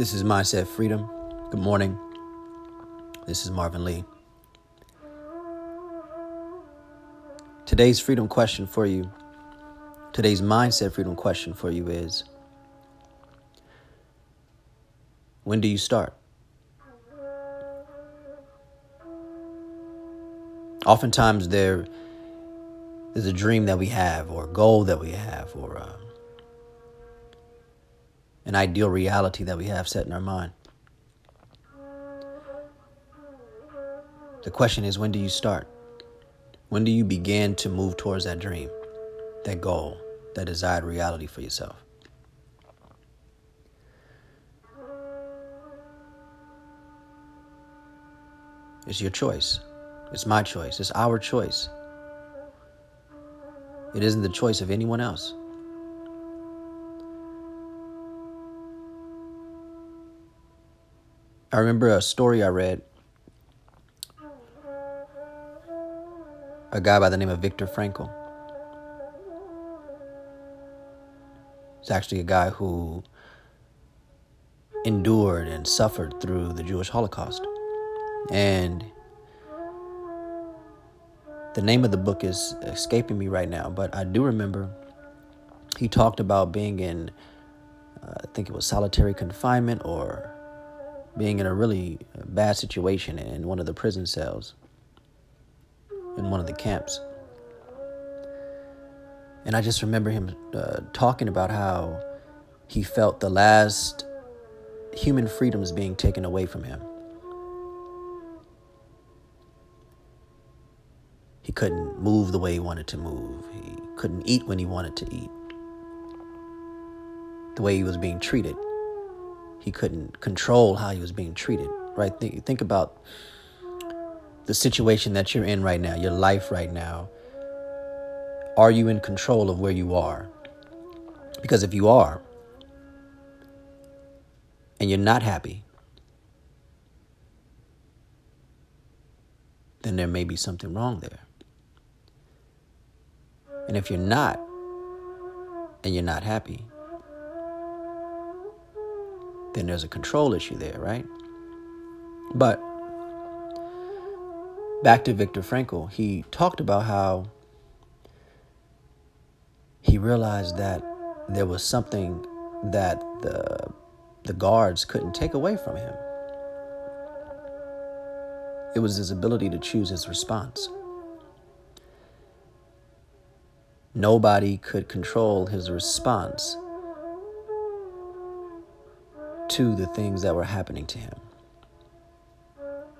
This is Mindset Freedom. Good morning. This is Marvin Lee. Today's freedom question for you, today's mindset freedom question for you is When do you start? Oftentimes, there is a dream that we have, or a goal that we have, or uh, an ideal reality that we have set in our mind. The question is when do you start? When do you begin to move towards that dream, that goal, that desired reality for yourself? It's your choice. It's my choice. It's our choice. It isn't the choice of anyone else. I remember a story I read. A guy by the name of Viktor Frankl. It's actually a guy who endured and suffered through the Jewish Holocaust. And the name of the book is escaping me right now, but I do remember he talked about being in, uh, I think it was solitary confinement or being in a really bad situation in one of the prison cells, in one of the camps. And I just remember him uh, talking about how he felt the last human freedoms being taken away from him. He couldn't move the way he wanted to move. He couldn't eat when he wanted to eat. The way he was being treated he couldn't control how he was being treated, right? Think, think about the situation that you're in right now, your life right now. Are you in control of where you are? Because if you are, and you're not happy, then there may be something wrong there. And if you're not, and you're not happy, then there's a control issue there, right? But back to Viktor Frankl, he talked about how he realized that there was something that the the guards couldn't take away from him. It was his ability to choose his response. Nobody could control his response to the things that were happening to him.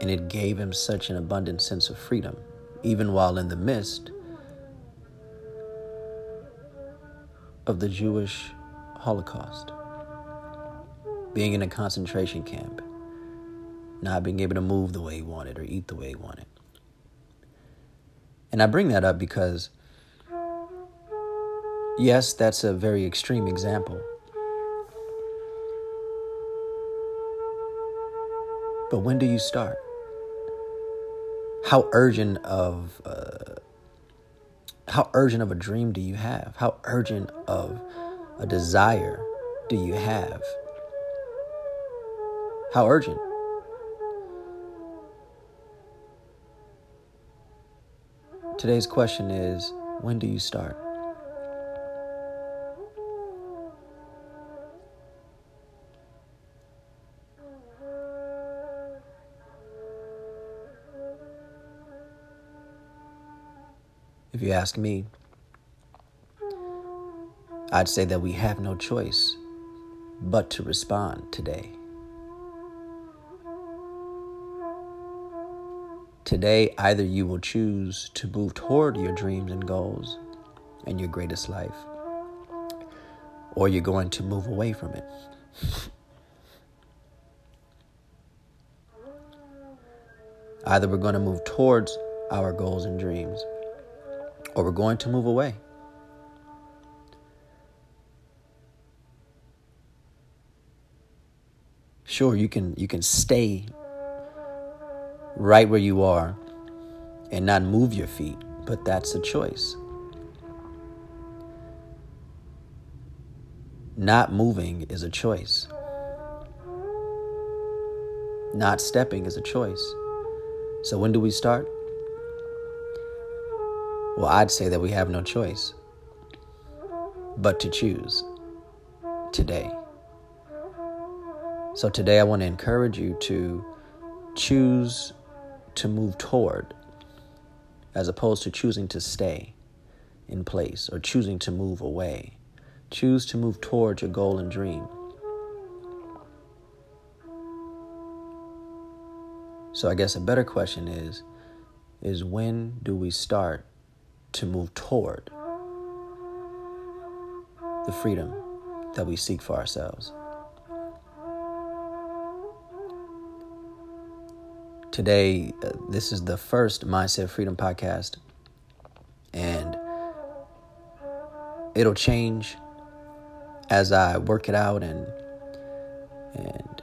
And it gave him such an abundant sense of freedom, even while in the midst of the Jewish Holocaust. Being in a concentration camp, not being able to move the way he wanted or eat the way he wanted. And I bring that up because, yes, that's a very extreme example. But when do you start? How urgent of uh, how urgent of a dream do you have? How urgent of a desire do you have? How urgent? Today's question is when do you start? If you ask me, I'd say that we have no choice but to respond today. Today, either you will choose to move toward your dreams and goals and your greatest life, or you're going to move away from it. Either we're going to move towards our goals and dreams, or we're going to move away. Sure, you can you can stay right where you are and not move your feet, but that's a choice. Not moving is a choice. Not stepping is a choice. So when do we start? Well, I'd say that we have no choice but to choose today. So today I want to encourage you to choose to move toward as opposed to choosing to stay in place or choosing to move away. Choose to move toward your goal and dream. So I guess a better question is is when do we start to move toward the freedom that we seek for ourselves? Today, uh, this is the first Mindset Freedom podcast, and it'll change as I work it out and and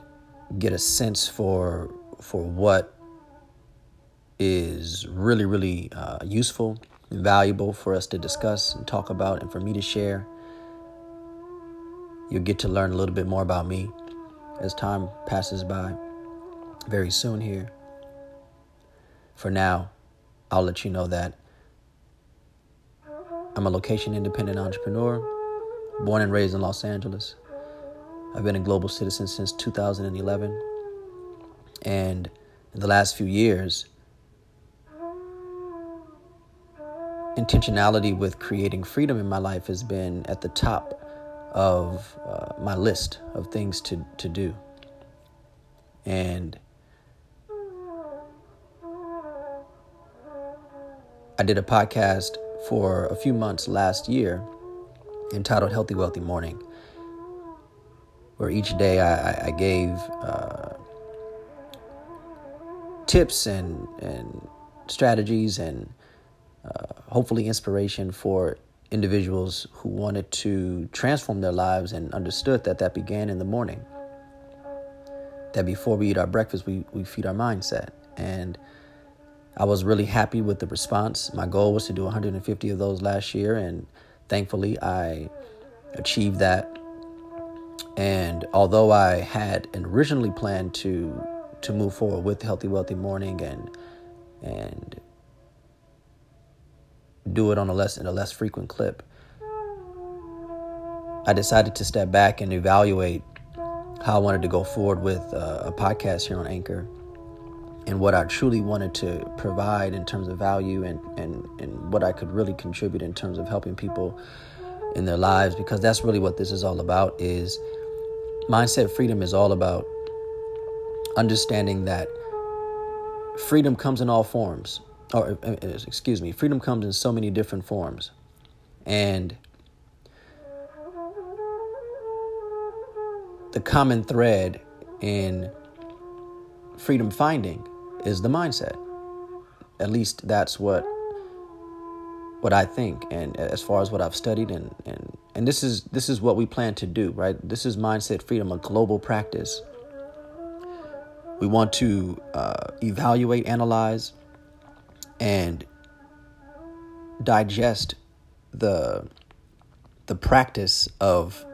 get a sense for for what is really really uh, useful valuable for us to discuss and talk about, and for me to share. You'll get to learn a little bit more about me as time passes by very soon here for now, I'll let you know that I'm a location independent entrepreneur, born and raised in Los Angeles. I've been a global citizen since 2011. And in the last few years, intentionality with creating freedom in my life has been at the top of uh, my list of things to, to do. And I did a podcast for a few months last year entitled Healthy Wealthy Morning, where each day I, I gave uh, tips and, and strategies and uh, hopefully inspiration for individuals who wanted to transform their lives and understood that that began in the morning. That before we eat our breakfast, we, we feed our mindset. And I was really happy with the response. My goal was to do 150 of those last year, and thankfully I achieved that. And although I had originally planned to to move forward with Healthy Wealthy Morning and and do it on a less in a less frequent clip, I decided to step back and evaluate how I wanted to go forward with uh, a podcast here on Anchor and what I truly wanted to provide in terms of value and, and, and what I could really contribute in terms of helping people in their lives because that's really what this is all about is mindset freedom is all about understanding that freedom comes in all forms or uh, uh, excuse me freedom comes in so many different forms and the common thread in freedom finding is the mindset. At least that's what what I think and as far as what I've studied and and and this is this is what we plan to do, right? This is mindset freedom, a global practice. We want to uh, evaluate, analyze, and digest the the practice of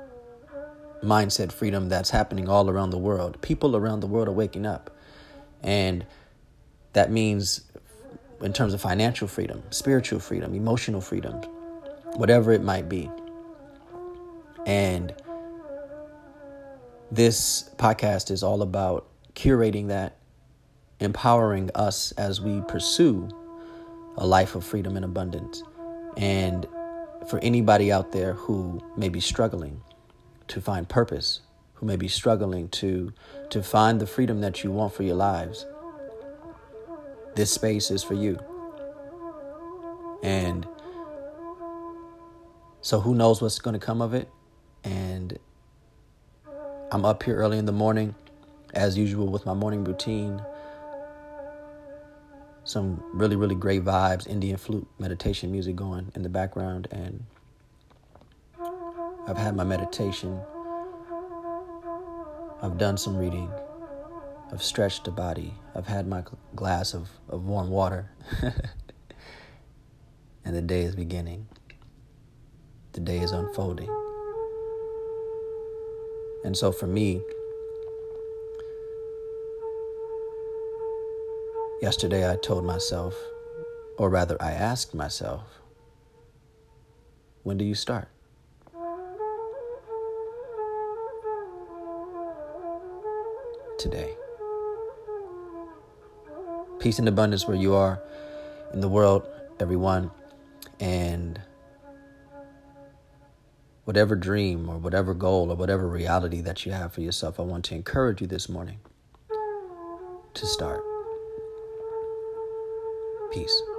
mindset freedom that's happening all around the world. People around the world are waking up. And that means, in terms of financial freedom, spiritual freedom, emotional freedom, whatever it might be. And this podcast is all about curating that, empowering us as we pursue a life of freedom and abundance. And for anybody out there who may be struggling to find purpose, who may be struggling to to find the freedom that you want for your lives. This space is for you. And so who knows what's going to come of it? And I'm up here early in the morning as usual with my morning routine. Some really really great vibes, Indian flute meditation music going in the background and I've had my meditation I've done some reading. I've stretched the body. I've had my glass of, of warm water. and the day is beginning. The day is unfolding. And so for me, Yesterday, I told myself, or rather, I asked myself, when do you start? Today. Peace and abundance where you are in the world, everyone. And whatever dream or whatever goal or whatever reality that you have for yourself, I want to encourage you this morning to start. Peace.